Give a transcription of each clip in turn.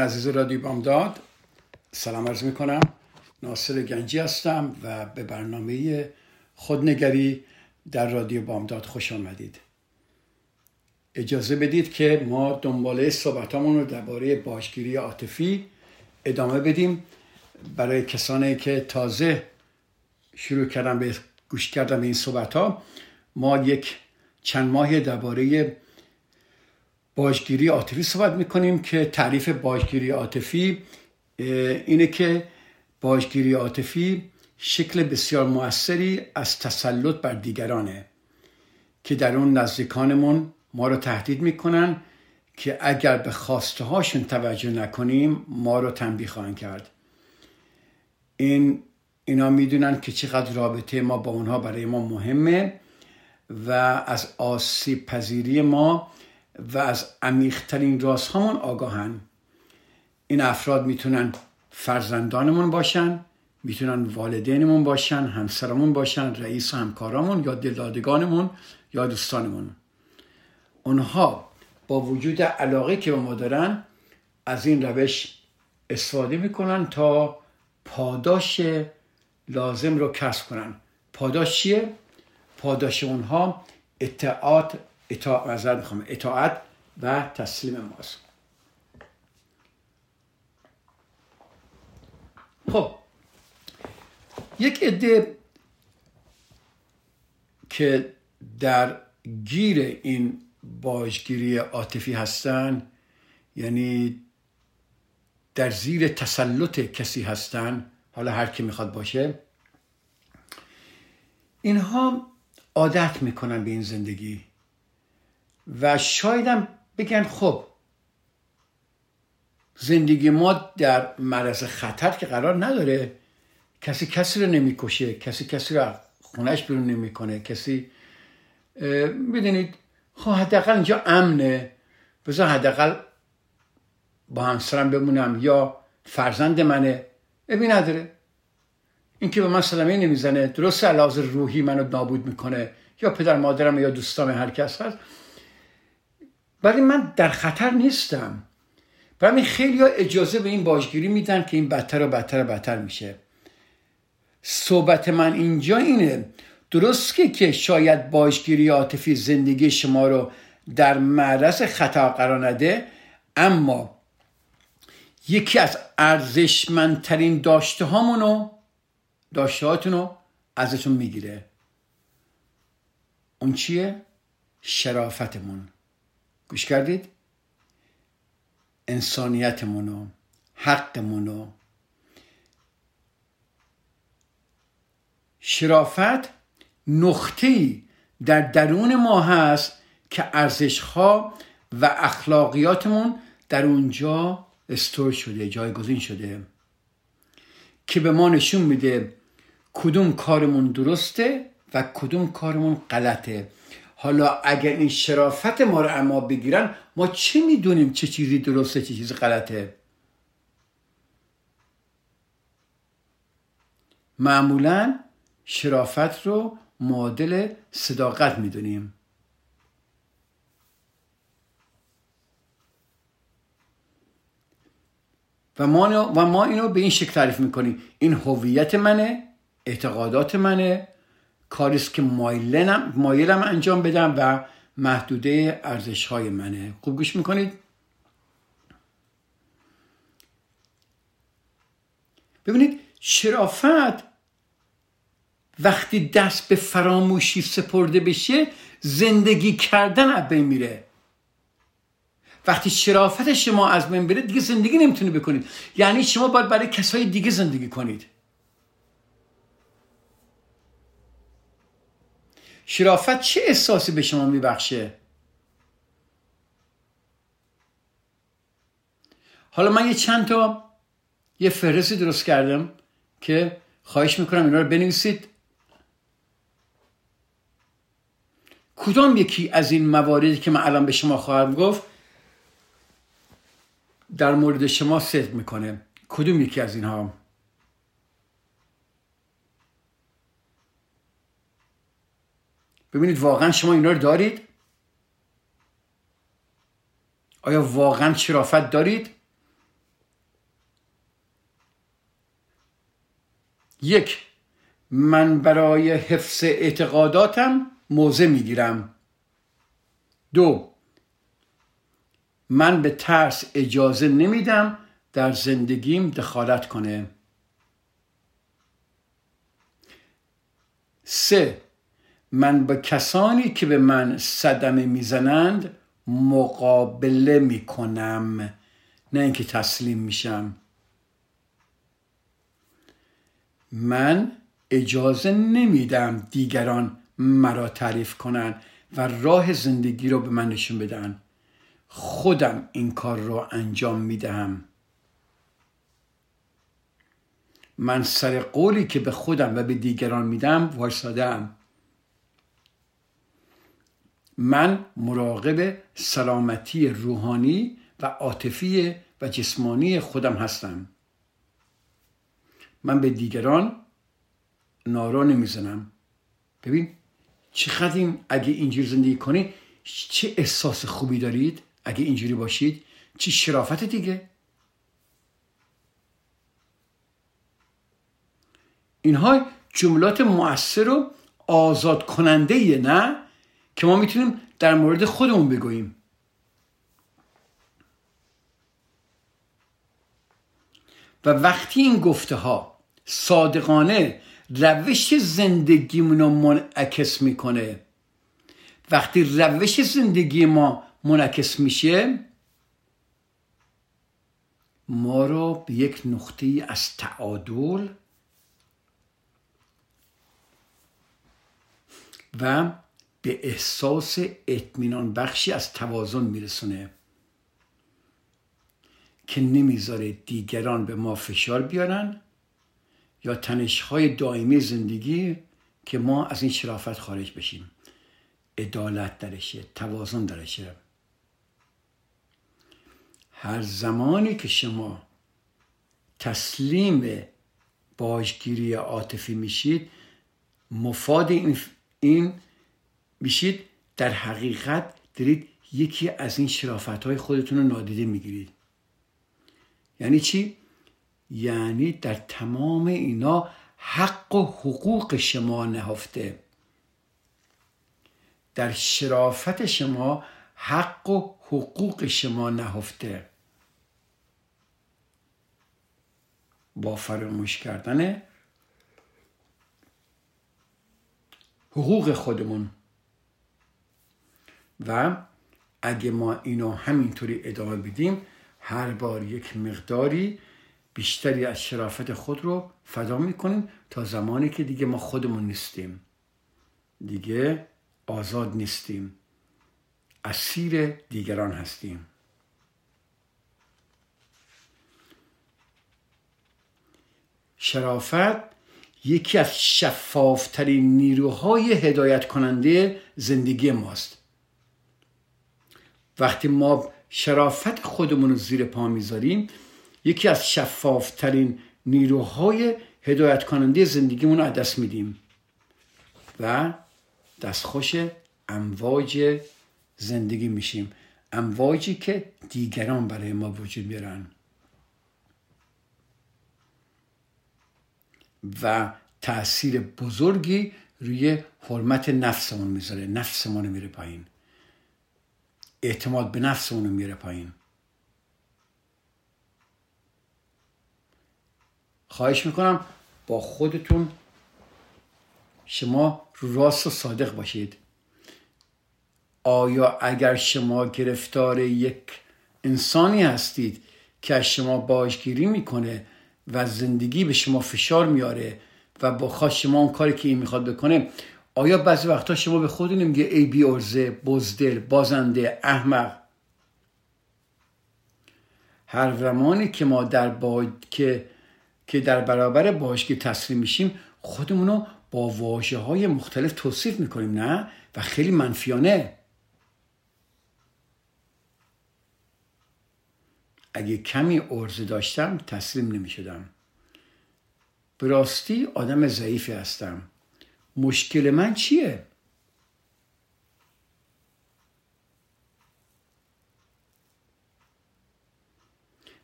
عزیز رادیو بامداد سلام عرض می کنم ناصر گنجی هستم و به برنامه خودنگری در رادیو بامداد خوش آمدید. اجازه بدید که ما دنباله صحبتامون رو درباره باشگیری عاطفی ادامه بدیم. برای کسانی که تازه شروع کردن به گوش کردن به این صحبت ها ما یک چند ماه درباره باجگیری عاطفی صحبت می‌کنیم که تعریف باجگیری عاطفی اینه که باجگیری عاطفی شکل بسیار موثری از تسلط بر دیگرانه که در اون نزدیکانمون ما رو تهدید می‌کنن که اگر به خواسته هاشون توجه نکنیم ما رو تنبیه خواهند کرد. این اینا می‌دونن که چقدر رابطه ما با اونها برای ما مهمه و از آسیب پذیری ما و از عمیقترین رازهامون آگاهن. این افراد می‌تونن فرزندانمون باشن می‌تونن والدینمون باشن همسرمون باشن رئیس همکارامون یا دلدادگانمون یا دوستانمون. اونها با وجود علاقه که به ما دارن از این روش استفاده می‌کنن تا پاداش لازم رو کسب کنن. پاداش چیه؟ پاداش اونها اطاعت اطاعت, اطاعت و تسلیم ماست. خب. یک عده که در گیر این باجگیری عاطفی هستن یعنی در زیر تسلط کسی هستن حالا هر کی می‌خواد باشه اینها عادت می‌کنن به این زندگی. و شایدم بگن خب زندگی ما در معرض خطر که قرار نداره کسی کسی رو نمی‌کشه کسی کسی رو خونش بیرون نمی‌کنه کسی بدونید خب حداقل اینجا امنه بذار حداقل با همسرم بمونم یا فرزند منه. ابی نداره. اینکه به من سلامه نمی‌زنه درست علاوه روحی منو نابود می‌کنه یا پدر مادرم یا دوستام هر کس هست. ولی من در خطر نیستم. برای خیلی اجازه به این باجگیری میدن که این بدتر و بدتر و بدتر میشه. صحبت من اینجا اینه. درست که که شاید باجگیری عاطفی زندگی شما رو در معرض خطا قرار نده اما یکی از ارزشمندترین داشته هامونو داشته هاتونو ازتون می‌گیره. اون چیه؟ شرافتمون. گوش کردید؟ انسانیتمونو حقمونو. شرافت نقطه‌ای در درون ما هست که ارزشها و اخلاقیاتمون در اونجا استور شده جایگزین شده. که به ما نشون میده کدوم کارمون درسته و کدوم کارمون غلطه. حالا اگر این شرافت ما رو اما بگیرن ما چه می‌دونیم چه چیزی درسته چه چیزی غلطه؟ معمولا شرافت رو معادل صداقت می‌دونیم. و ما, و ما اینو به این شکل تعریف می‌کنیم. این هویت منه اعتقادات منه کاریست که مایلم, مایلم انجام بدم و محدوده ارزش های منه. خوب گوش می‌کنید؟ ببینید شرافت وقتی دست به فراموشی سپرده بشه زندگی کردن از بین میره. وقتی شرافت شما از بین بره دیگه زندگی نمی‌تونه بکنید. یعنی شما باید برای کسای دیگه زندگی کنید. شرافت چه احساسی به شما میبخشه؟ حالا من یه چند تا یه فهرستی درست کردم که خواهش می‌کنم اینا رو بنویسید. کدام یکی از این مواردی که من الان به شما خواهم گفت در مورد شما صدق می‌کنه؟ کدوم یکی از اینها؟ ببینید واقعا شما اینا رو دارید؟ آیا واقعا شرافت دارید؟ یک من برای حفظ اعتقاداتم موضع می‌گیرم. دو من به ترس اجازه نمیدم در زندگیم دخالت کنه. سه من به کسانی که به من صدمه می‌زنند مقابله می‌کنم نه اینکه تسلیم میشم. من اجازه نمیدم دیگران مرا تعریف کنند و راه زندگی رو به من نشون بدن خودم این کار رو انجام می‌دهم. من سر قولی که به خودم و به دیگران میدم وایسادم من مراقب سلامتی روحانی و عاطفی و جسمانی خودم هستم. من به دیگران نارا نمی‌زنم. ببین چقدر این اگه اینجوری زندگی کنی چه احساس خوبی دارید اگه اینجوری باشید چه شرافت دیگه. اینها جملات مؤثر و آزاد کننده نه؟ که ما می‌تونیم در مورد خودمون بگوییم. و وقتی این گفته ها صادقانه روش زندگیمون رو منعکس می‌کنه وقتی روش زندگی ما منعکس میشه ما رو به یک نقطه از تعادل و به احساس اطمینان بخشی از توازن میرسونه که نمی‌ذاره دیگران به ما فشار بیارن یا تنشهای دائمی زندگی که ما از این شرافت خارج بشیم. عدالت درشه توازن درشه. هر زمانی که شما تسلیم باجگیری عاطفی میشید مفاد این, این میشید در حقیقت دارید یکی از این شرافت های خودتون رو نادیده می‌گیرید. یعنی چی؟ یعنی در تمام اینا حق و حقوق شما نهفته. در شرافت شما حق و حقوق شما نهفته. با فراموش کردن حقوق خودمون. و اگه ما اینو همینطوری ادامه بدیم هر بار یک مقداری بیشتری از شرافت خود رو فدا می‌کنیم تا زمانی که دیگه ما خودمون نیستیم. دیگه آزاد نیستیم. اسیر دیگران هستیم. شرافت یکی از شفافترین نیروهای هدایت کننده زندگی ماست. وقتی ما شرافت خودمون رو زیر پا می‌ذاریم یکی از شفافترین نیروهای هدایت کننده زندگیمون رو دست میدیم. و دستخوش امواج زندگی میشیم. امواجی که دیگران برای ما وجود میارن و تاثیر بزرگی روی حرمت نفسمون می‌ذاره. نفسمون میره پایین. اعتماد به نفسمون میره پایین. خواهش می‌کنم با خودتون شما راست و صادق باشید. آیا اگر شما گرفتار یک انسانی هستید که از شما باجگیری می‌کنه و زندگی به شما فشار میاره و با خواست شما اون کاری که این می‌خواد بکنه آیا بعضی وقتا شما به خود نمیگه ای بی ارزه بزدل بازنده احمق؟ هر زمانی که ما در با... که که در برابر باشگی تسلیم میشیم خودمونو با واجه های مختلف توصیف می‌کنیم نه؟ و خیلی منفیانه. اگه کمی ارزه داشتم تسلیم نمی‌شدم. به راستی آدم ضعیفی هستم. مشکل من چیه؟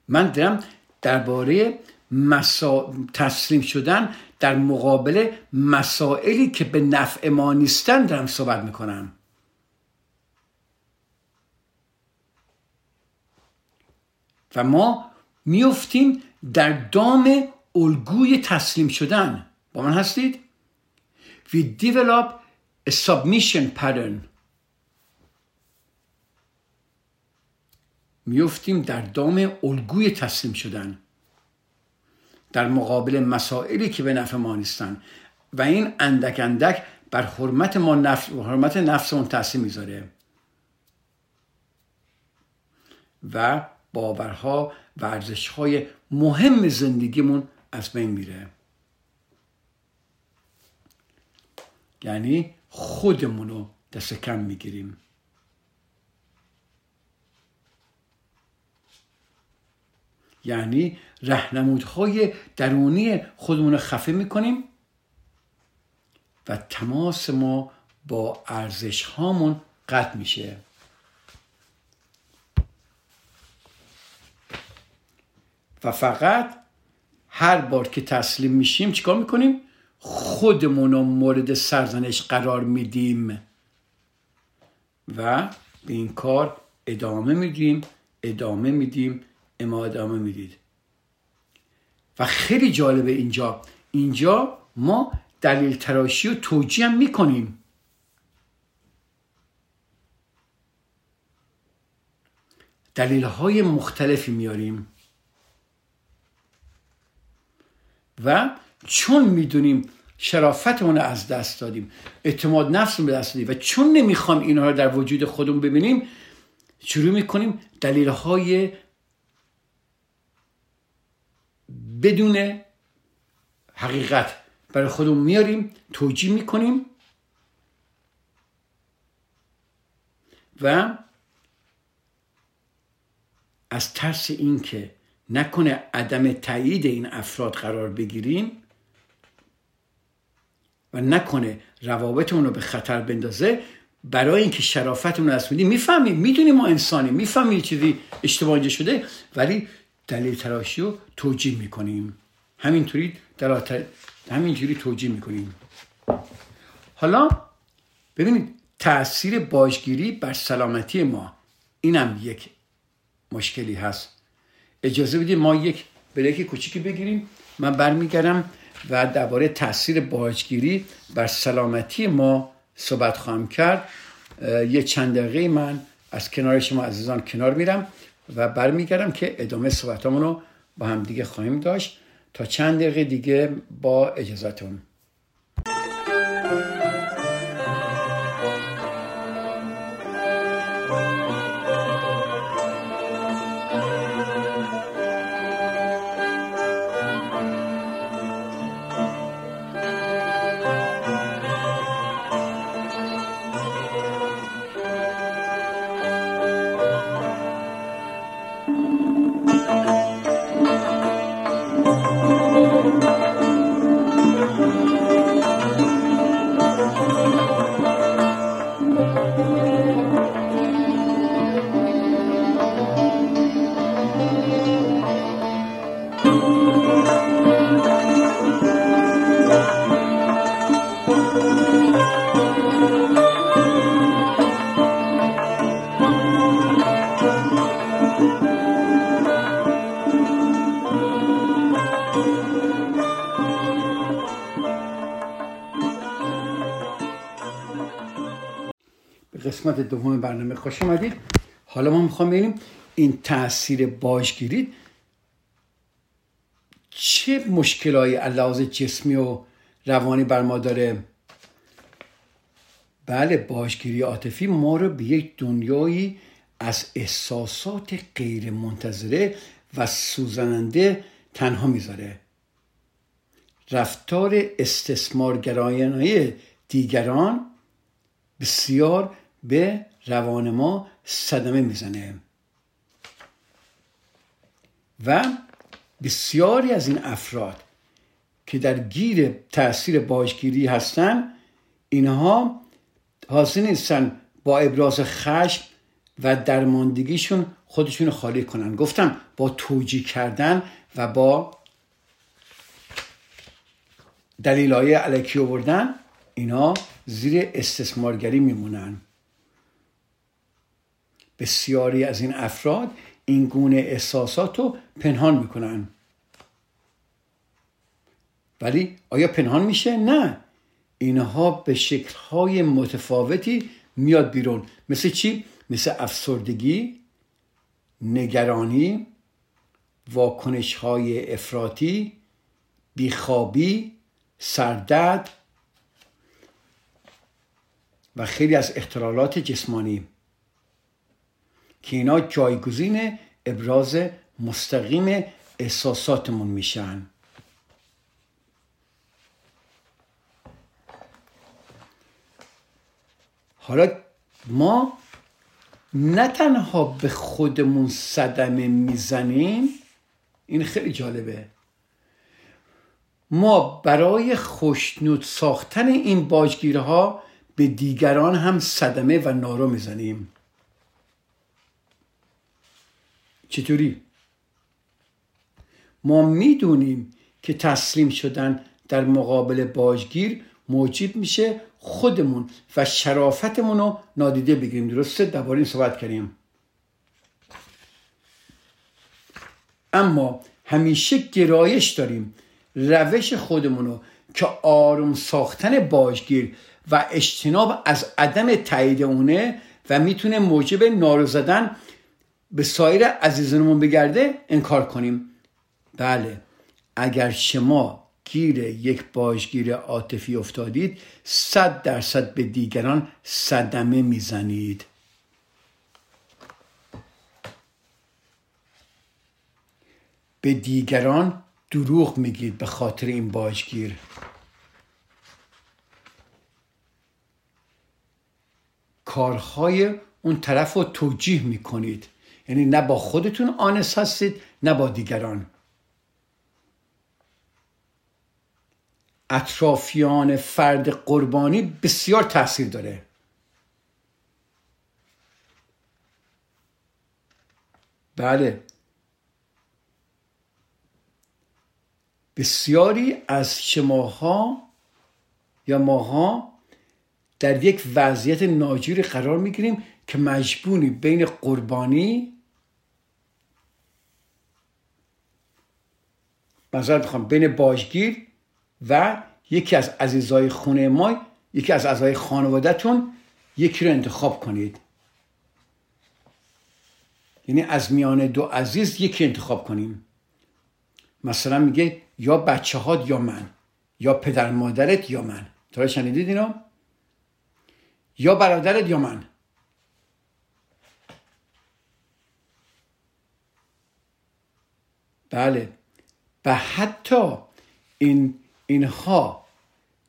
من دارم درباره مسا... تسلیم شدن در مقابل مسائلی که به نفع ما نیستن دارم صحبت می‌کنم. و ما میفتیم در دام الگوی تسلیم شدن. با من هستید؟ We develop a submission pattern. میفتیم در دام الگوی تسلیم شدن در مقابل مسائلی که به نفع ما نیستن. و این اندک اندک بر حرمت ما نفس حرمت نفسمون تاثیر می‌ذاره. و باورها و ارزشهای مهم زندگیمون از بین میره. یعنی خودمونو دست کم می‌گیریم. یعنی رهنمودهای درونی خودمون خفه می‌کنیم و تماس ما با ارزش هامون قطع میشه. و فقط هر بار که تسلیم میشیم چیکار می‌کنیم؟ خودمون رو مورد سرزنش قرار میدیم و به این کار ادامه میدیم ادامه میدیم اما ادامه می‌دید. و خیلی جالبه اینجا. اینجا ما دلیل تراشی و توجیه هم می‌کنیم. دلیل های مختلفی میاریم. و چون می‌دونیم شرافتمون رو از دست دادیم. اعتماد نفسمون به دست دادیم. و چون نمی‌خوام اینها رو در وجود خودمون ببینیم شروع می‌کنیم دلیل های بدون حقیقت برای خودمون میاریم توجیه می‌کنیم و از ترس اینکه نکنه عدم تایید این افراد قرار بگیریم و نکنه روابطمون رو به خطر بندازه برای اینکه شرافتمون رو میدیم می‌فهمیم. می‌دونیم ما انسانیم می‌فهمیم چیزی اشتباه شده ولی دلیل تراشی رو توجیه می‌کنیم. همینطوری در همینجوری توجیه می‌کنیم. حالا ببینید تاثیر باجگیری بر سلامتی ما. اینم یک مشکلی هست. اجازه بدید ما یک بریک کوچیکی بگیریم. من برمیگردم. و درباره تاثیر باجگیری بر سلامتی ما صحبت خواهم کرد. یه چند دقیقه من از کنار شما عزیزان کنار میرم و برمیگردم که ادامه صحبتامون رو با هم دیگه خواهیم داشت. تا چند دقیقه دیگه با اجازتون. دوم برنامه خوش آمدید حالا ما می‌خوام ببینیم این تاثیر باجگیری چه مشکلهایی لحاظ جسمی و روانی بر ما داره. بله باجگیری عاطفی ما رو به یک دنیایی از احساسات غیر منتظره و سوزننده تنها می‌ذاره. رفتار استثمارگرایانه دیگران بسیار به روان ما صدمه می‌زنه. و بسیاری از این افراد که در گیر تاثیر باجگیری هستند اینها حاضر نیستن با ابراز خشم و درماندگیشون خودشون خالی کنن. گفتم با توجیه کردن و با دلیل های علکی آوردن اینا زیر استثمارگری میمونن. بسیاری از این افراد این گونه احساسات رو پنهان می‌کنن ولی آیا پنهان میشه؟ نه اینها به شکلهای متفاوتی میاد بیرون مثل چی؟ مثل افسردگی نگرانی واکنش های افراطی بیخوابی سردرد و خیلی از اختلالات جسمانی که اینا جایگزین ابراز مستقیم احساساتمون میشن. حالا ما نه تنها به خودمون صدمه می‌زنیم این خیلی جالبه. ما برای خوشنود ساختن این باجگیرها به دیگران هم صدمه و نارو می‌زنیم. چطوری؟ ما می‌دونیم که تسلیم شدن در مقابل باجگیر موجب میشه خودمون و شرافتمون رو نادیده بگیریم. درسته؟ درباره این صحبت کردیم. اما همیشه گرایش داریم روش خودمون رو که آروم ساختن باجگیر و اجتناب از عدم تایید اونه و می‌تونه موجب نارو زدن به سایر عزیزانمون بگرده انکار کنیم. بله اگر شما گیر یک باجگیر عاطفی افتادید صد درصد به دیگران صدمه می‌زنید. به دیگران دروغ میگید به خاطر این باجگیر کارهای اون طرف رو توجیه می‌کنید. یعنی نه با خودتون آنس هستید نه با دیگران. اطرافیان فرد قربانی بسیار تاثیر داره. بله. بسیاری از شماها یا ماها در یک وضعیت ناجوری قرار می‌گیریم که مجبوری بین قربانی مثلا بخوام بین باجگیر و یکی از عزیزای خونه ما یکی از اعضای خانوادهتون یکی رو انتخاب کنید. یعنی از میان دو عزیز یکی انتخاب کنیم. مثلا میگه یا بچه هات یا من یا پدر مادرت یا من. تا شنیدید اینا یا برادرت یا من. بله. و حتی این اینها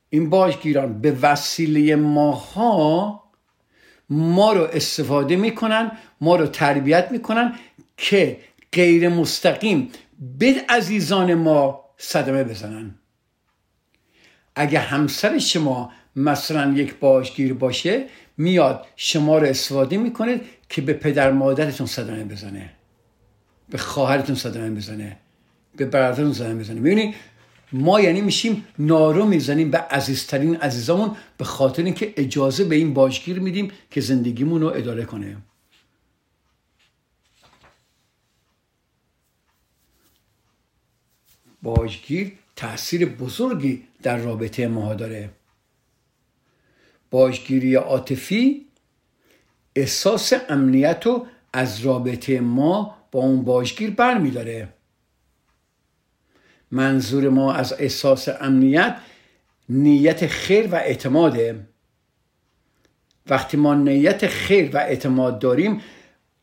این باجگیران به وسیله ماها ما رو استفاده می‌کنن ما رو تربیت می‌کنن که غیر مستقیم به عزیزان ما صدمه بزنن. اگه همسر شما مثلا یک باجگیر باشه میاد شما رو استفاده می‌کنه که به پدر مادرتون صدمه بزنه به خواهرتون صدمه بزنه. به برادرتون صدمه بزنه می‌بینی ما یعنی میشیم نارو می‌زنیم به عزیزترین عزیزامون به خاطر اینکه اجازه به این باجگیر میدیم که زندگیمون رو اداره کنه. باجگیر تاثیر بزرگی در رابطه ما داره. باجگیری عاطفی احساس امنیت رو از رابطه ما با اون باجگیر برمیداره. منظور ما از احساس امنیت نیت خیر و اعتماده. وقتی ما نیت خیر و اعتماد داریم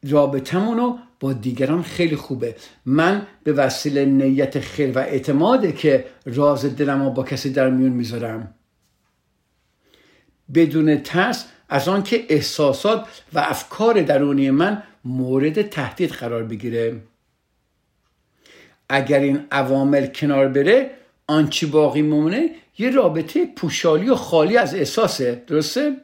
رابطمون رو با دیگران خیلی خوبه. من به وسیله نیت خیر و اعتماده که راز دلم رو با کسی در میون می‌ذارم. بدون ترس از آنکه احساسات و افکار درونی من مورد تهدید قرار بگیره. اگر این عوامل کنار بره آنچه باقی مونه یه رابطه پوشالی و خالی از احساسه درسته؟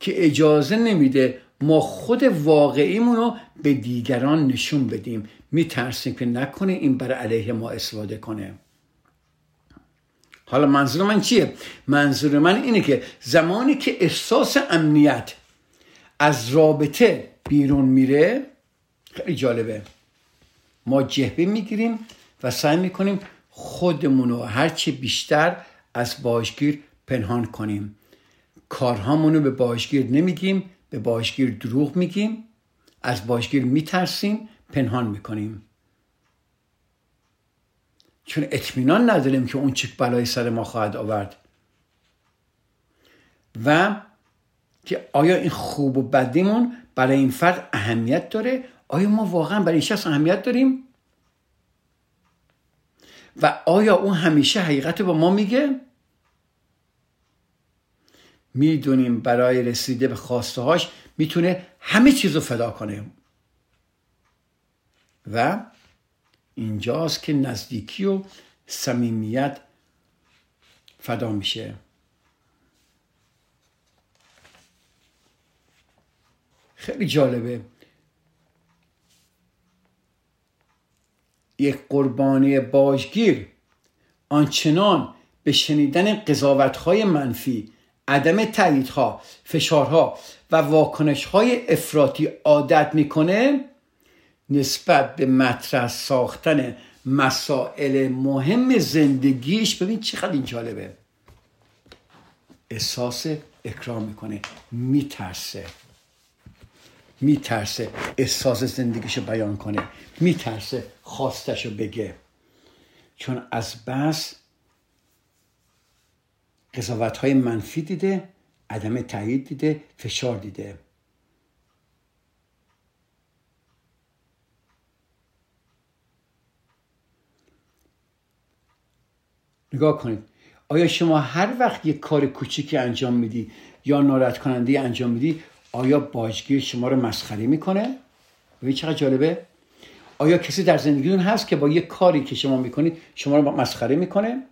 که اجازه نمیده ما خود واقعیمون رو به دیگران نشون بدیم. میترسیم که نکنه این بر علیه ما استفاده کنه. حالا منظور من چیه؟ منظور من اینه که زمانی که احساس امنیت از رابطه بیرون میره خیلی جالبه. ما جهبه می‌گیریم و سعی می‌کنیم خودمون رو هرچی بیشتر از باشگیر پنهان کنیم. کارهامونو به باشگیر نمیگیم به باشگیر دروغ میگیم از باشگیر میترسیم پنهان می‌کنیم. چون اطمینان نداریم که اون چه بلای سر ما خواهد آورد. و که آیا این خوب و بدیمون برای این فرد اهمیت داره آیا ما واقعا برای شخص اهمیت داریم؟ و آیا اون همیشه حقیقت با ما میگه؟ می‌دونیم برای رسیده به خواسته هاش می‌تونه همه چیز رو فدا کنه. و اینجاست که نزدیکی و صمیمیت فدا میشه. خیلی جالبه. یک قربانی باجگیر. آنچنان به شنیدن قضاوتهای منفی عدم تاییدها فشارها و واکنشهای افراطی عادت می‌کنه نسبت به مطرح ساختن مسائل مهم زندگیش ببین چقدر این جالبه. احساس اکرام می‌کنه میترسه. میترسه احساس زندگیشو بیان کنه. میترسه. خواستشو بگه. چون از بس قضاوت های منفی دیده عدم تایید دیده فشار دیده. نگاه کنید. آیا شما هر وقت یک کار کوچیکی انجام میدی یا ناراحت کننده انجام میدی آیا باجگیر شما رو مسخره می‌کنه؟ ببین چقدر جالبه. آیا کسی در زندگیتون هست که با یک کاری که شما می‌کنید شما رو مسخره می‌کنه؟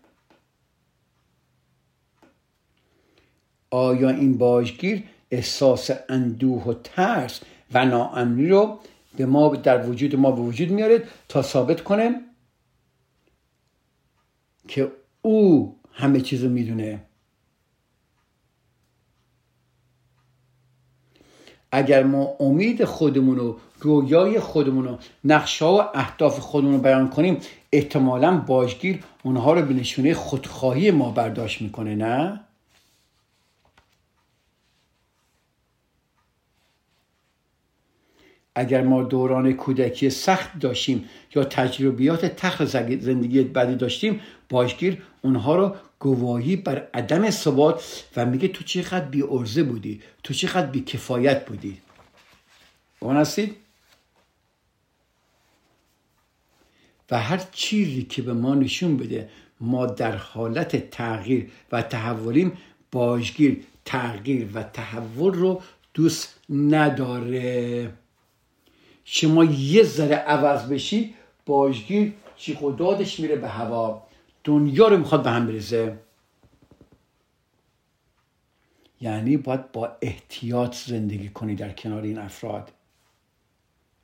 آیا این باجگیر احساس اندوه و ترس و ناامنی رو به ما در وجود ما به وجود میاره تا ثابت کنه که او همه چیز رو می‌دونه؟ اگر ما امید خودمون رو رویای خودمون رو نقشه و اهداف خودمون رو بیان کنیم احتمالا باجگیر اونها رو به نشونه خودخواهی ما برداشت می‌کنه نه اگر ما دوران کودکی سخت داشتیم یا تجربیات تخت زندگی بدی داشتیم باشگیر اونها رو گواهی بر عدم ثبات و میگه تو چقدر بی ارزه بودی تو چقدر بی کفایت بودی اون هستید؟ و هر چیزی که به ما نشون بده ما در حالت تغییر و تحولیم باشگیر تغییر و تحول رو دوست نداره. شما یه ذره عوض بشی باجگیر چی دادش میره به هوا. دنیا رو می‌خواد به هم بریزه. یعنی باید با احتیاط زندگی کنی در کنار این افراد.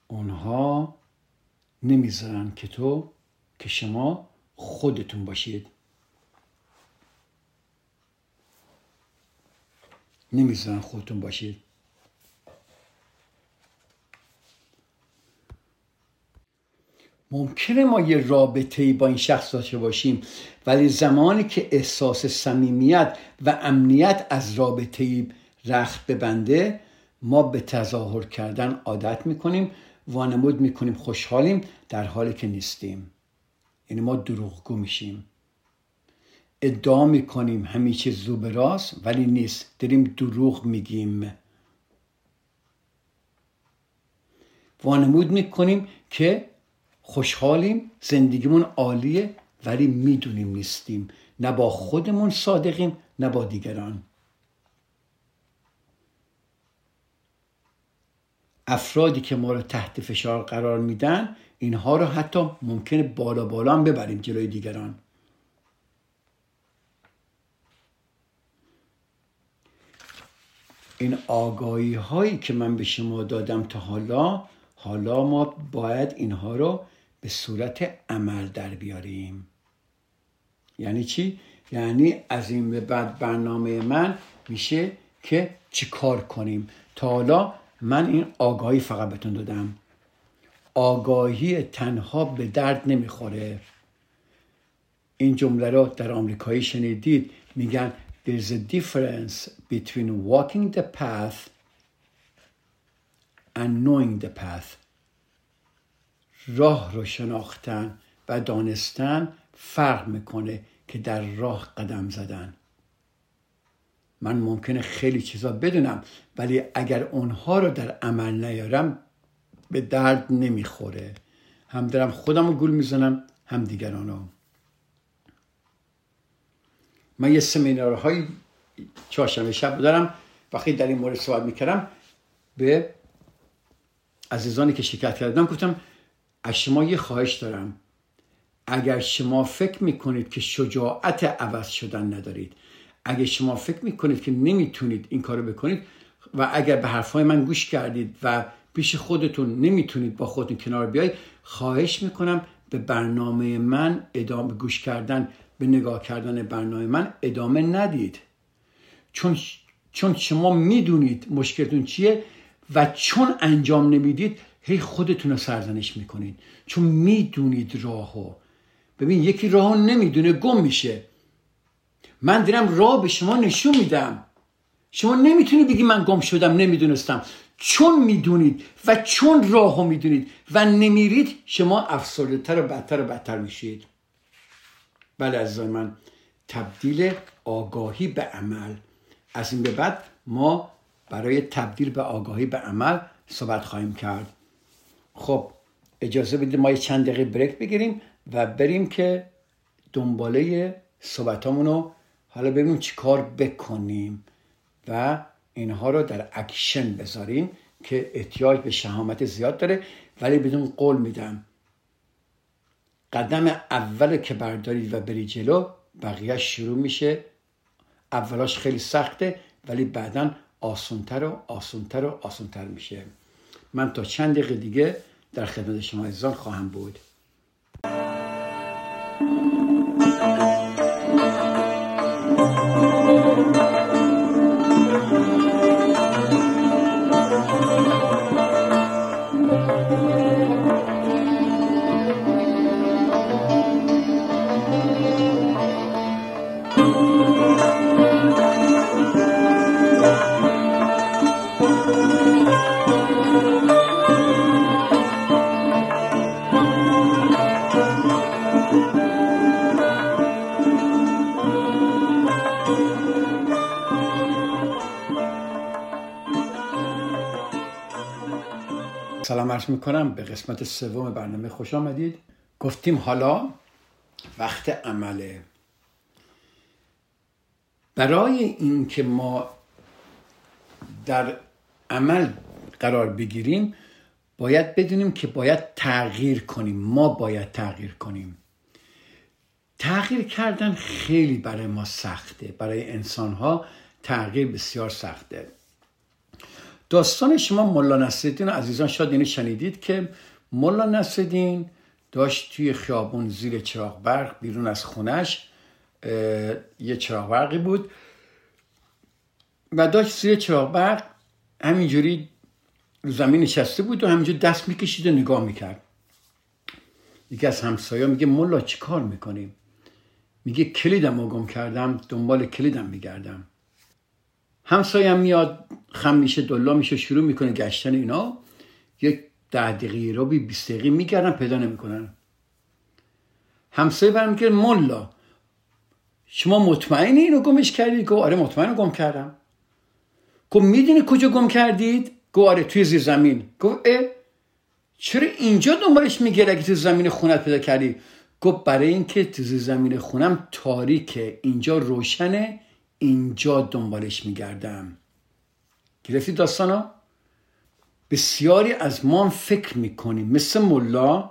اونها نمی‌ذارن که تو که شما خودتون باشید. نمی‌ذارن خودتون باشید. ممکنه ما یه رابطه با این شخص داشته باشیم ولی زمانی که احساس صمیمیت و امنیت از رابطه رخت ببنده ما به تظاهر کردن عادت می‌کنیم. وانمود می‌کنیم خوشحالیم در حالی که نیستیم. یعنی ما دروغگو میشیم. ادعا می‌کنیم همه چیز به راست ولی نیست. داریم دروغ میگیم. وانمود می‌کنیم که خوشحالیم زندگیمون عالیه ولی می‌دونیم نیستیم. نه با خودمون صادقیم نه با دیگران. افرادی که ما رو تحت فشار قرار میدن اینها رو حتی ممکنه بالا بالا هم ببریم جلوی دیگران. این آگاهی هایی که من به شما دادم تا حالا حالا ما باید اینها رو به صورت عمل در بیاریم. یعنی چی؟ یعنی از این به بعد برنامه من میشه که چی کار کنیم؟ تا حالا من این آگاهی فقط بهتون دادم. آگاهی تنها به درد نمی‌خوره. این جمله رو در آمریکایی شنیدید. میگن there's a difference between walking the path and knowing the path. راه رو شناختن و دانستن فرق می‌کنه که در راه قدم زدن. من ممکنه خیلی چیزا بدونم ولی اگر اونها رو در عمل نیارم به درد نمی‌خوره. هم دارم خودم رو گول می‌زنم هم دیگرانو. من یه سمینارهای چهارشنبه شب دارم. وقتی در این مورد صحبت می‌کردم به عزیزانی که شرکت کردم گفتم از شما یه خواهش دارم. اگر شما فکر می‌کنید که شجاعت عوض شدن ندارید اگر شما فکر می‌کنید که نمی‌تونید این کارو بکنید و اگر به حرفای من گوش کردید و پیش خودتون نمی‌تونید با خودتون کنار بیایید خواهش می‌کنم به برنامه من ادامه گوش کردن به نگاه کردن برنامه من ادامه ندید. چون چون شما می‌دونید مشکلتون چیه و چون انجام نمی‌دید هی خودتون رو سرزنش می‌کنید. چون می‌دونید راهو. ببین یکی راهو نمی‌دونه گم میشه. من دارم راه به شما نشون میدم. شما نمی‌تونی بگی من گم شدم نمی‌دونستم. چون می‌دونید و چون راهو می‌دونید و نمیرید شما افسرده تر و بدتر و بدتر میشید. بله عزیزان من تبدیل آگاهی به عمل. از این به بعد ما برای تبدیل به آگاهی به عمل صحبت خواهیم کرد. خب اجازه بدید ما یه چند دقیقه break بگیریم و بریم که دنباله صحبتامون رو حالا ببینیم چی کار بکنیم و اینها رو در اکشن بذاریم که احتیاج به شهامت زیاد داره. ولی بدون قول میدم قدم اول که بردارید و بری جلو بقیه شروع میشه. اولاش خیلی سخته ولی بعدا آسونتر و آسونتر و آسونتر میشه. من تا چند دقیقه دیگه در خدمت شما عزیزان خواهم بود. سلام عرض می‌کنم. به قسمت سوم برنامه خوش آمدید. گفتیم حالا وقت عمله. برای اینکه ما در عمل قرار بگیریم باید بدونیم که باید تغییر کنیم. ما باید تغییر کنیم. تغییر کردن خیلی برای ما سخته. برای انسان ها تغییر بسیار سخته. داستان شما ملا نصرالدین عزیزان شاید اینو شنیدید که ملا نصرالدین داشت توی خیابون زیر چراغ برق بیرون از خونش یه چراغ برقی بود و داشت زیر چراغ برق همینجوری زمین نشسته بود و همینجور دست می‌کشید و نگاه می‌کرد. یکی از همسایه میگه ملا چی کار می‌کنیم میگه کلیدم رو گم کردم دنبال کلیدم میگردم. همسایه هم میاد خم میشه دلا میشه شروع می‌کنه گشتن اینا. یک ده دقیقه رو بی بیست دقیقه میگردن پیدا نمی‌کنن. همسایه برم میگه ملا شما مطمئنی اینو گمش کردید گفت آره مطمئن گم کردم. گفت می‌دونی کجا گم کردید؟ گفت آره توی زیر زمین. گفت چرا اینجا دنبالش میگه اگه تو زمین خونت پیدا کردی؟ گفت برای اینکه تو زمین خونم تاریکه اینجا روشنه. اینجا دنبالش میگردم. گرفتی داستانا بسیاری از ما فکر می‌کنیم. مثل ملا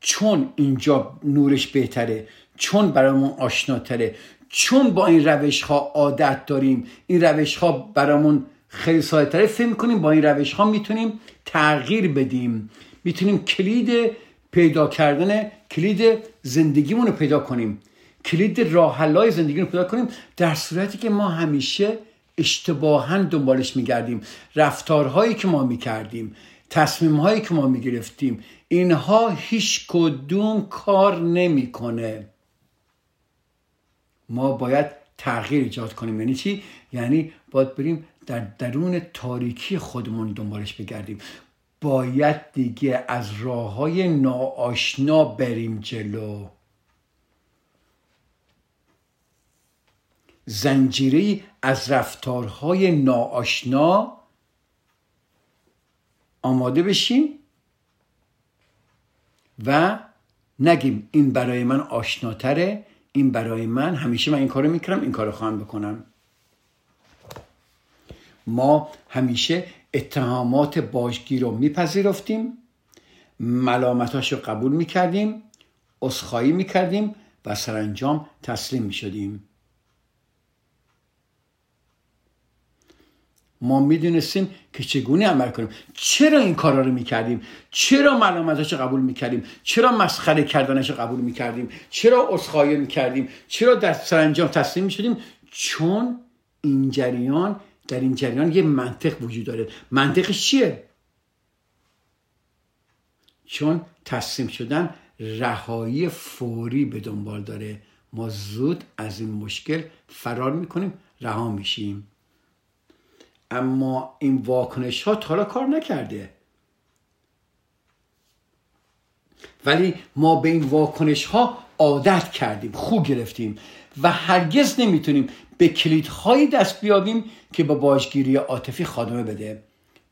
چون اینجا نورش بهتره چون برامون آشناتره چون با این روش ها عادت داریم. این روش ها برامون خیلی سایتره فکر می‌کنیم با این روش ها می‌تونیم تغییر بدیم. می‌تونیم کلید پیدا کردن کلید زندگیمون رو پیدا کنیم. کلید راه زندگی رو پیدا کنیم در صورتی که ما همیشه اشتباها دنبالش میگردیم. رفتارهایی که ما می‌کردیم تصمیمهایی که ما می‌گرفتیم اینها هیچ کدوم کار نمی‌کنه. ما باید تغییر ایجاد کنیم. یعنی چی؟ یعنی باید بریم در درون تاریکی خودمون دنبالش بگردیم. باید دیگه از راه های ناآشنا بریم جلو. زنجیری از رفتارهای ناآشنا آماده بشیم و نگیم این برای من آشناتره این برای من همیشه من این کارو می‌کنم این کارو خواهم بکنم. ما همیشه اتهامات باشگی رو میپذیرفتیم ملامتاش رو قبول می‌کردیم اصخایی می‌کردیم و سرانجام تسلیم می‌شدیم. ما می‌دونستیم که چگونه عمل کنیم. چرا این کارا رو می‌کردیم؟ چرا ملامتش قبول می‌کردیم؟ چرا مسخره کردنش رو قبول می‌کردیم؟ چرا اصخایی می‌کردیم؟ چرا در سرانجام تسلیم می‌شدیم؟ چون این جریان در این جریان یه منطق وجود داره. منطقش چیه؟ چون تسلیم شدن رهایی فوری به دنبال داره. ما زود از این مشکل فرار می‌کنیم رها میشیم. اما این واکنش ها کار نکرده. ولی ما به این واکنش ها عادت کردیم خوب گرفتیم و هرگز نمی‌تونیم به کلیدهایی دست بیابیم که با باجگیری عاطفی خادمه بده.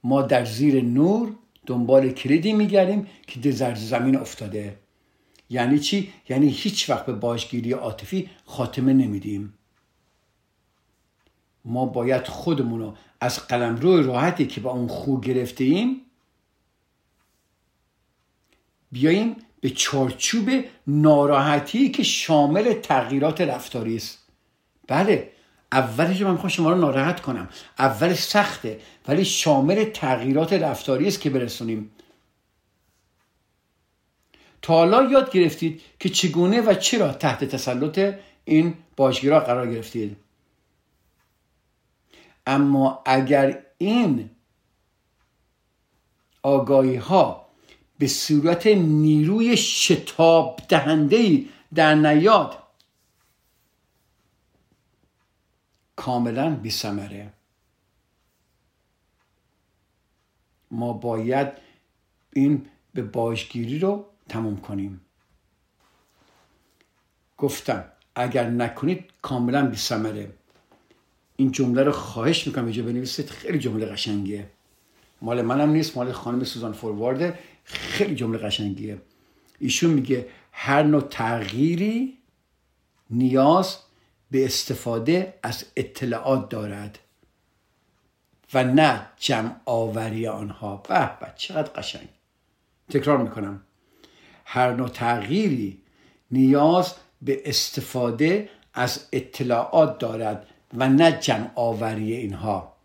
ما در زیر نور دنبال کلیدی میگردیم که در زمین افتاده. یعنی چی؟ یعنی هیچ وقت به باجگیری عاطفی خاتمه نمیدیم. ما باید خودمون رو از قلم روی راحتی که با اون خو گرفته ایم بیاییم به چارچوب ناراحتی که شامل تغییرات رفتاری است. بله اولش من می‌خوام شما رو ناراحت کنم. اولش سخته ولی شامل تغییرات رفتاری است که برسونیم. تا حالا یاد گرفتید که چگونه و چرا تحت تسلط این باشگیرا قرار گرفتید؟ اما اگر این آگاهی ها به صورت نیروی شتاب دهنده در نیاد کاملا بی سمره. ما باید این به باشگیری رو تموم کنیم گفتم اگر نکنید کاملا بی سمره. این جمله رو خواهش می‌کنم اینجا بنویسید. خیلی جمله قشنگیه. مال منم نیست مال خانم سوزان فوروارده. خیلی جمله قشنگیه. ایشون میگه هر نوع تغییری نیاز به استفاده از اطلاعات دارد و نه جمع آوری آنها. به به چقدر قشنگ. تکرار می‌کنم. هر نوع تغییری نیاز به استفاده از اطلاعات دارد و نه جمع آوری اینها.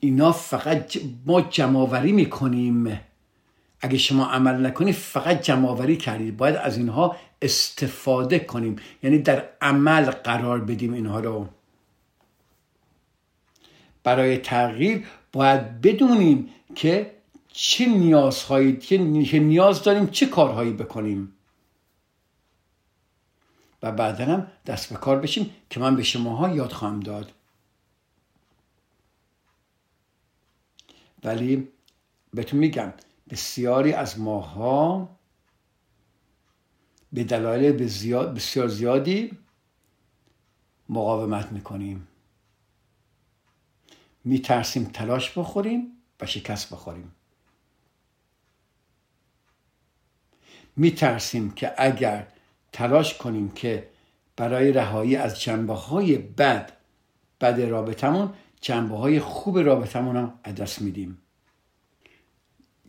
اینا فقط ما جمع آوری می‌کنیم. اگه شما عمل نکنید فقط جمع آوری کردید باید از اینها استفاده کنیم. یعنی در عمل قرار بدیم اینها رو. برای تغییر باید بدونیم که چه نیازهایی که نیاز داریم چه کارهایی بکنیم. و بعدا هم دست به کار بشیم که من به شماها یاد خواهم داد. ولی بهتون میگم بسیاری از ماها به دلایل بسیار زیادی مقاومت می‌کنیم. میترسیم تلاش بخوریم و شکست بخوریم. میترسیم که اگر تلاش کنیم که برای رهایی از جنبه های بد بد رابطمون جنبه های خوب رابطمون هم دست میدیم.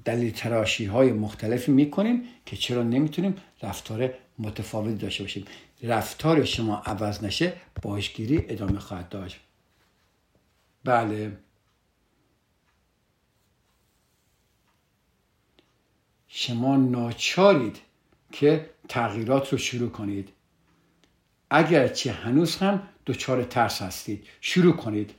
دلیل تراشی های مختلفی می‌کنیم که چرا نمی‌تونیم رفتار متفاوتی داشته باشیم. رفتار شما عوض نشه باشگیری ادامه خواهد داشت. بله. شما ناچارید که تغییرات رو شروع کنید. اگرچه هنوز هم دچار ترس هستید شروع کنید.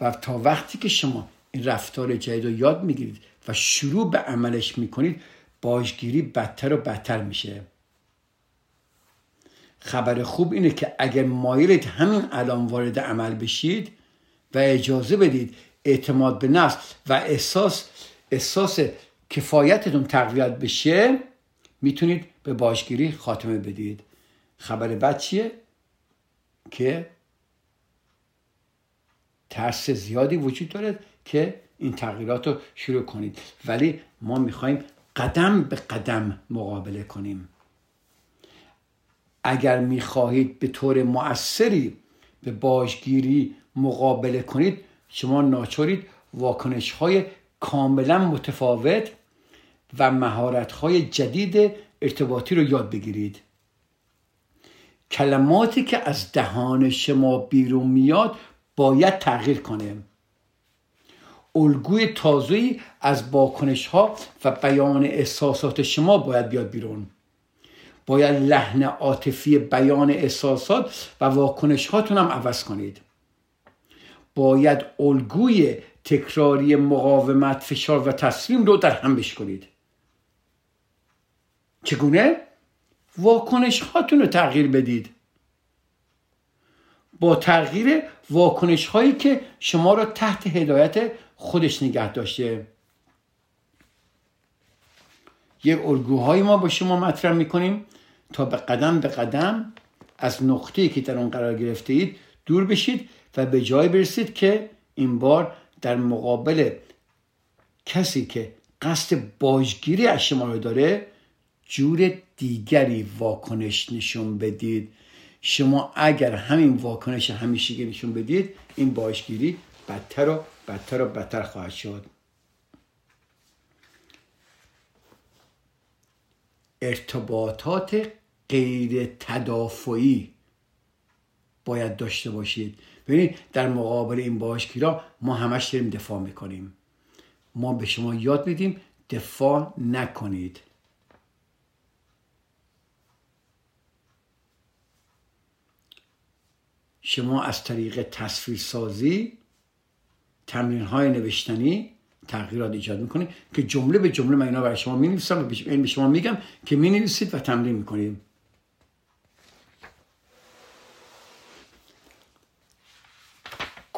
و تا وقتی که شما این رفتار جدید رو یاد می‌گیرید و شروع به عملش می‌کنید باشگیری بدتر و بدتر میشه. خبر خوب اینه که اگر مایلید همین الان وارد عمل بشید و اجازه بدید اعتماد به نفس و احساس احساس کفایتتون تقویت بشه می‌تونید به باشگیری خاتمه بدید. خبر بد چیه؟ که ترس زیادی وجود داره که این تغییرات رو شروع کنید. ولی ما می‌خوایم قدم به قدم مقابله کنیم. اگر می‌خواهید به طور مؤثری به باشگیری مقابله کنید شما ناچارید واکنش های کاملا متفاوت و مهارت های جدید ارتباطی رو یاد بگیرید. کلماتی که از دهان شما بیرون میاد باید تغییر کنه. الگوی تازه‌ای از واکنش ها و بیان احساسات شما باید بیاد بیرون. باید لحن عاطفی بیان احساسات و واکنش هاتون هم عوض کنید. باید الگوی تکراری مقاومت فشار و تسلیم رو در هم بشکنید. چگونه؟ واکنش هاتون رو تغییر بدید. با تغییر واکنش هایی که شما را تحت هدایت خودش نگه داشته. یک الگوهایی ما با شما مطرح می‌کنیم تا به قدم به قدم از نقطه‌ای که در اون قرار گرفته اید دور بشید. و به جای برسید که این بار در مقابل کسی که قصد باجگیری از شما رو داره جور دیگری واکنش نشون بدید. شما اگر همین واکنش همیشگی نشون بدید این باشگیری بدتر و بدتر و بدتر خواهد شد. ارتباطات غیر تدافعی باید داشته باشید. ببینید در مقابل این باشگیرا ما همش داریم دفاع می‌کنیم. ما به شما یاد میدیم دفاع نکنید. شما از طریق تصویرسازی تمرین های نوشتنی تغییرات ایجاد می‌کنید که جمله به جمله من اینا برای شما می نویسم و به شما میگم که می نویسید و تمرین می‌کنید.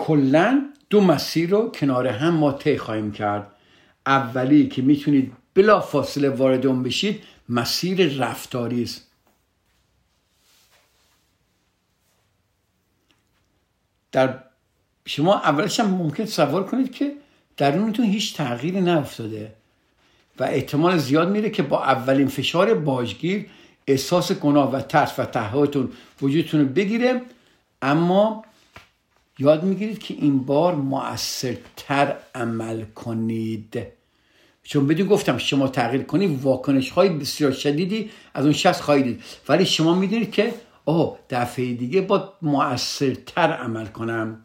کلا دو مسیر رو کنار هم ما طی خواهیم کرد. اولی که می‌تونید بلا فاصله وارد اون بشید مسیر رفتاری است. در شما اولش هم ممکن تصور کنید که درونتون هیچ تغییری نیفتاده و احتمال زیاد میره که با اولین فشار باجگیر احساس گناه و ترس و تهایتون وجودتون رو بگیره. اما یاد می‌گیرید که این بار مؤثرتر عمل کنید. چون بدون گفتم شما تغییر کنید واکنش های بسیار شدیدی از اون شخص خواهید دید. ولی شما می‌دونید که اوه دفعه دیگه با مؤثرتر عمل کنم.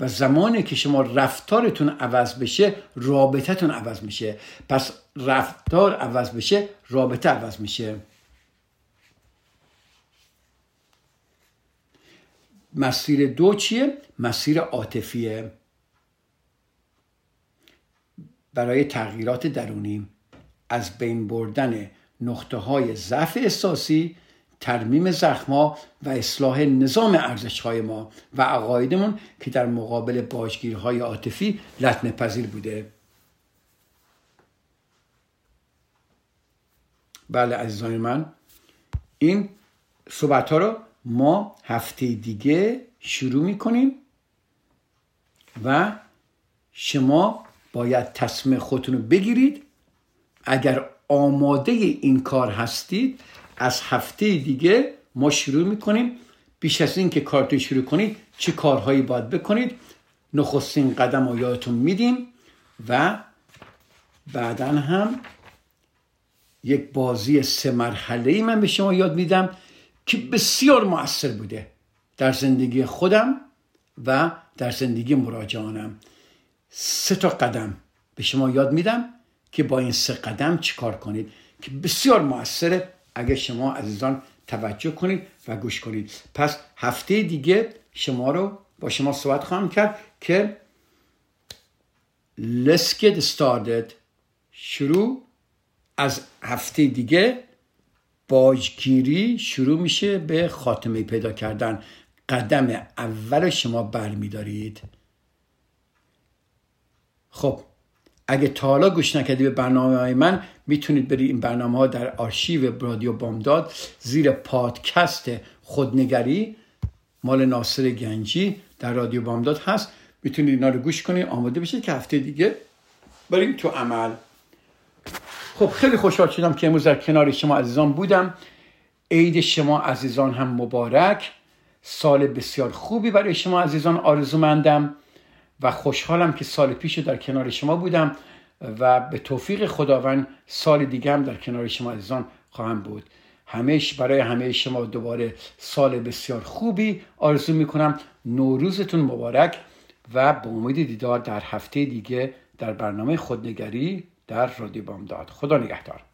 و زمانی که شما رفتارتون عوض بشه رابطتون عوض میشه. پس رفتار عوض بشه رابطه عوض میشه. مسیر دو چیه؟ مسیر عاطفیه برای تغییرات درونی از بین بردن نقطه های ضعف احساسی ترمیم زخما و اصلاح نظام ارزش های ما و عقایدمون که در مقابل باجگیرهای عاطفی لطمه پذیر بوده بله عزیزان من این صحبت ها رو ما هفته دیگه شروع می‌کنیم و شما باید تصمیم خودتون رو بگیرید. اگر آماده این کار هستید از هفته دیگه ما شروع می‌کنیم. بیش از این که کارتو شروع کنید چه کارهایی باید بکنید نخستین قدم رو یادتون میدیم و بعدا هم یک بازی سه مرحله ای من به شما یاد میدم. که بسیار موثر بوده در زندگی خودم و در زندگی مراجعانم. سه تا قدم به شما یاد میدم که با این سه قدم چیکار کنید که بسیار موثره. اگر شما عزیزان توجه کنید و گوش کنید. پس هفته دیگه شما رو با شما صحبت خواهم کرد که Let's get started. شروع از هفته دیگه باجگیری شروع میشه به خاتمه پیدا کردن. قدم اول شما برمیدارید. خب اگه تا حالا گوش نکردی به برنامه های من می‌تونید برید این برنامه ها در آرشیو رادیو بامداد زیر پادکست خودنگری مال ناصر گنجی در رادیو بامداد هست. می‌تونید اینا رو گوش کنید آماده بشید که هفته دیگه بریم تو عمل. خب خیلی خوشحال شدم که امروز در کنار شما عزیزان بودم. عید شما عزیزان هم مبارک. سال بسیار خوبی برای شما عزیزان آرزومندم و خوشحالم که سال پیش در کنار شما بودم و به توفیق خداوند سال دیگه هم در کنار شما عزیزان خواهم بود. همیش برای همه شما دوباره سال بسیار خوبی آرزو می‌کنم. نوروزتون مبارک و به امید دیدار در هفته دیگه در برنامه خودنگری در رادیو بامداد. خدا نگهدار.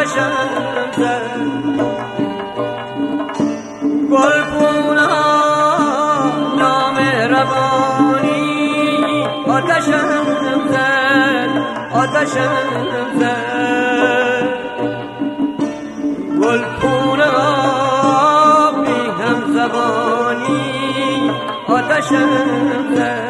آتش من. گل پونه نام هربانی آتش من غم آتش من غم گل پونا به هم زبانی. آتش من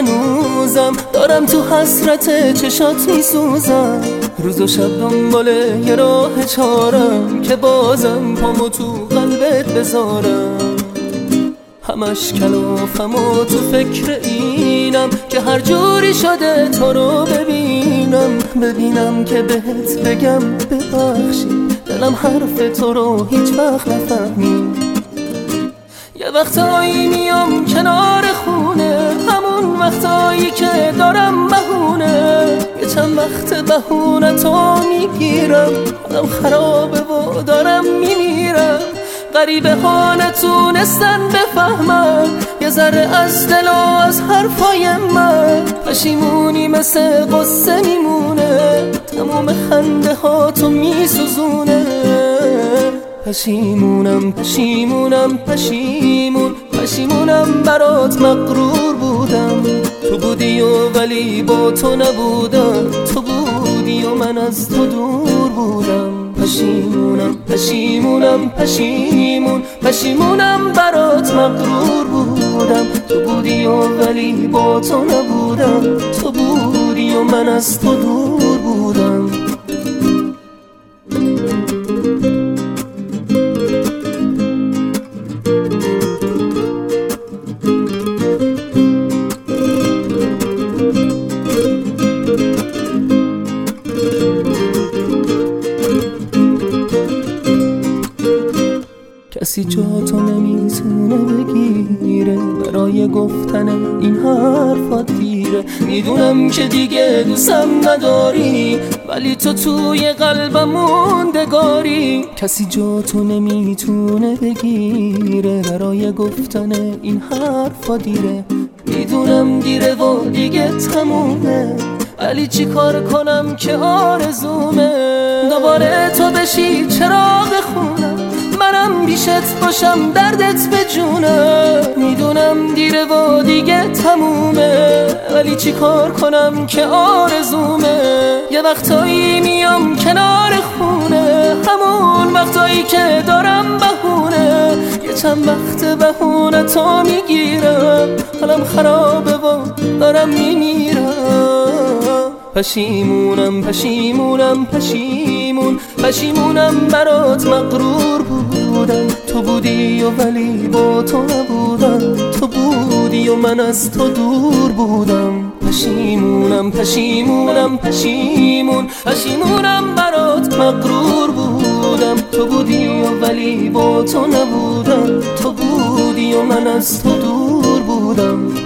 هنوزم دارم تو حسرت چشات میسوزم. روز و شب دنبال یه راه چارم که بازم پامو تو قلبت بذارم. همش کلافم و تو فکر اینم که هر جوری شده تو رو ببینم. ببینم که بهت بگم ببخشی دلم حرف تو رو هیچ وقت نفهمید. یه وقتایی میام کنار همون وقتایی که دارم بهونه یه چند وقت بهونه تو می‌گیرم. حالم خرابه و دارم میمیرم. غریبه ها نتونستن بفهمن. یه ذره از دل و از حرفای من. پشیمونی مثل قصه میمونه. تموم خنده ها تو میسوزونه. پشیمونم پشیمونم پشیمون پشیمونم برات مقرور بودم تو بودی و ولی با تو نبودم. تو بودی و من از تو دور بودم. پشیمونم پشیمونم پشیمون پشیمونم برات مقرور بودم. تو بودی و ولی با تو نبودم. تو بودی و من از تو دور کسی جا تو نمی‌تونه بگیره. برای گفتن این حرفات دیره می‌دونم که دیگه دوستم نداری ولی تو توی قلبم موندگاری. کسی جا تو نمی‌تونه بگیره. برای گفتن این حرفا دیره می‌دونم دیره و دیگه تمومه. ولی چی کار کنم که آرزومه؟ دوباره تو بشی چرا بخونم می‌تونم بیشت باشم دردت به جونم می‌دونم دیره و دیگه تمومه. ولی چی کار کنم که آرزومه؟ یه وقتایی میام کنار خونه. همون وقتایی که دارم بهونه. یه چند وقت بهونه تا می‌گیرم حالم خرابه و دارم میمیرم پشیمونم پشیمونم پشیمون. پشیمونم برات مقرور بود. بودم تو بودی و ولی با تو نبودم. تو بودی و من از تو دور بودم. پشیمونم پشیمونم پشیمون. پشیمونم برات مقرور بودم. تو بودی و ولی با تو نبودم. تو بودی و من از تو دور بودم.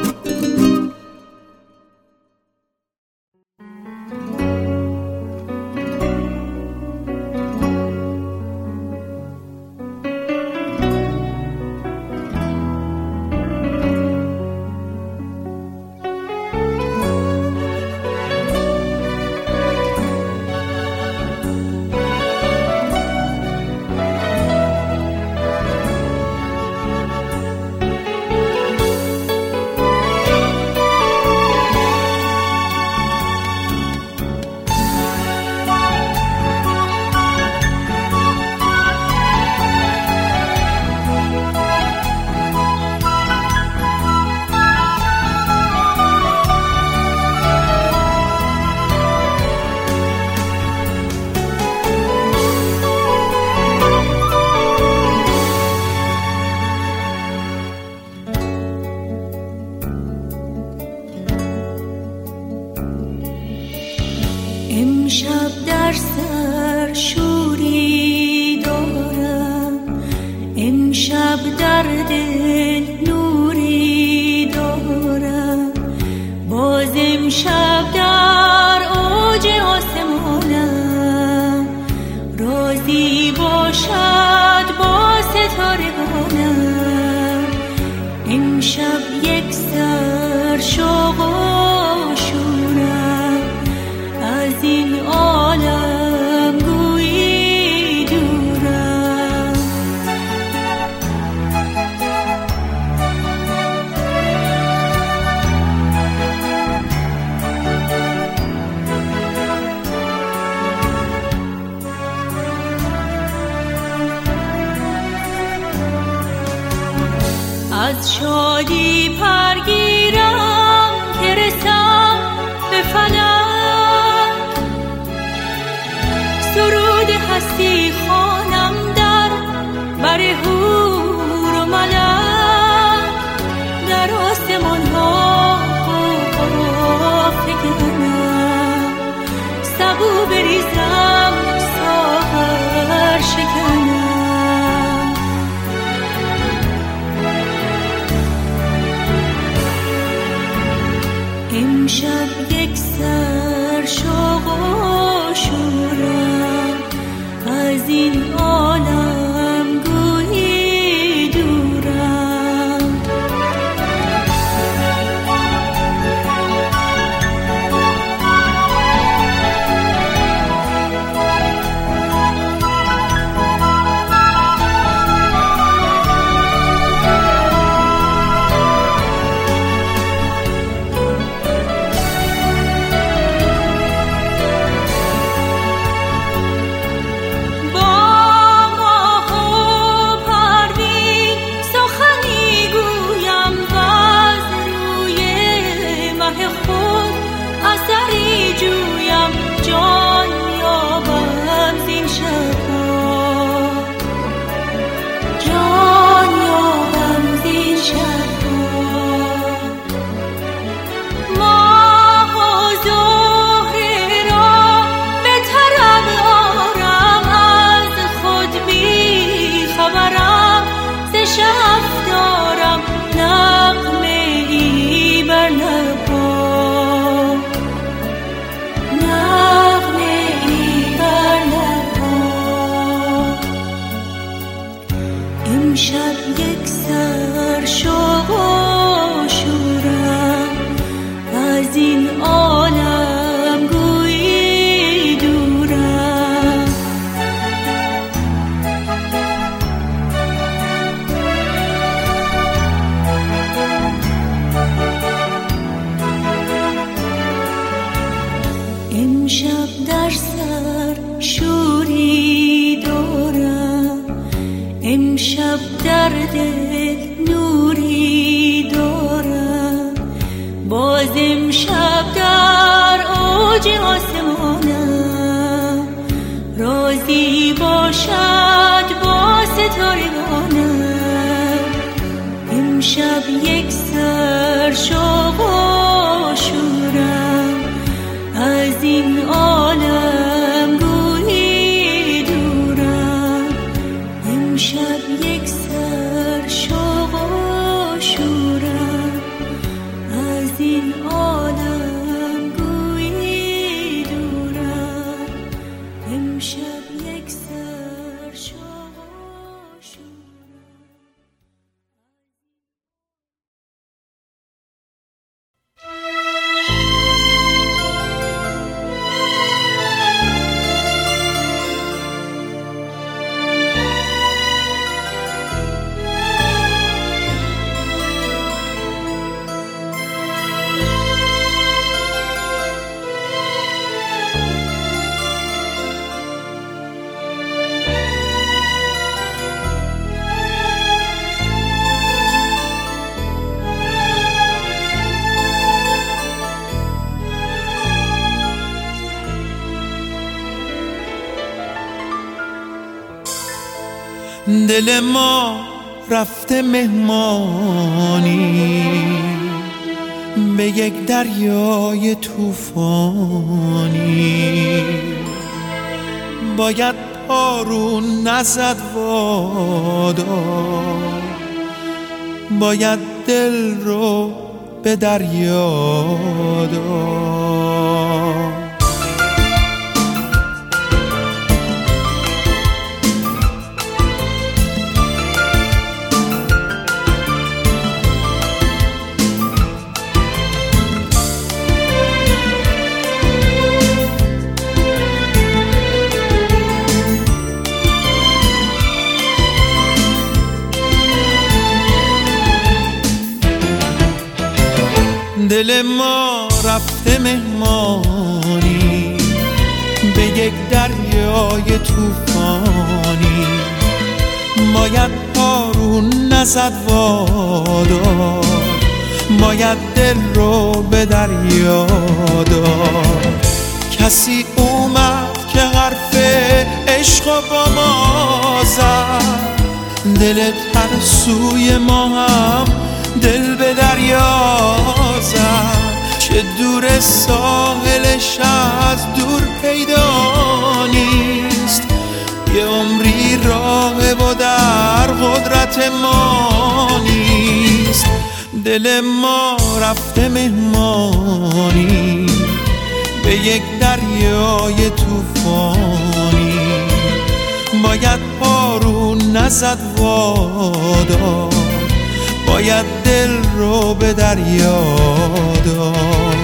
دل ما رفته مهمانی. به یک دریای طوفانی. باید پارون نزد وادار باید دل رو به دریا داد دل ما رفته مهمانی به یک دریای طوفانی. باید پارون نزد وادار باید دل رو به دریا داد. کسی اومد که حرف عشق و با ما زد. دل ترسوی ما هم دل به دریا چه دور ساحلش از دور پیدا نیست. یه عمری راه و در قدرت ما نیست. دل ما رفته مهمانی به یک دریای طوفانی. باید پارون نزد وادار باید دل رو به دریا داد.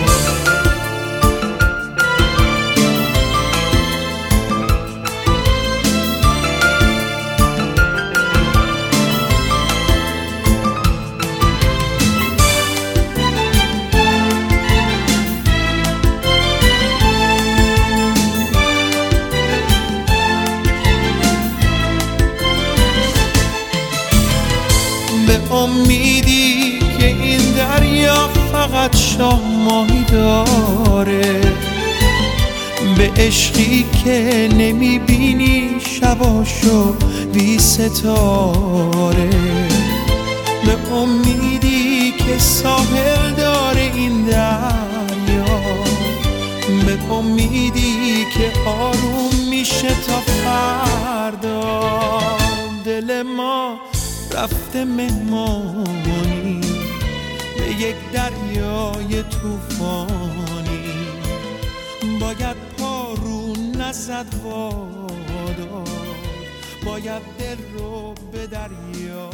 فقط شاه ماهی داره. به عشقی که نمی‌بینی شباشو بی ستاره. به امیدی که ساحل داره این دریا. به امیدی که آروم میشه تا فردا. دل ما رفته مهمانی. یک دریای طوفانی. باید پارون نزد وادار باید دل رو به دریا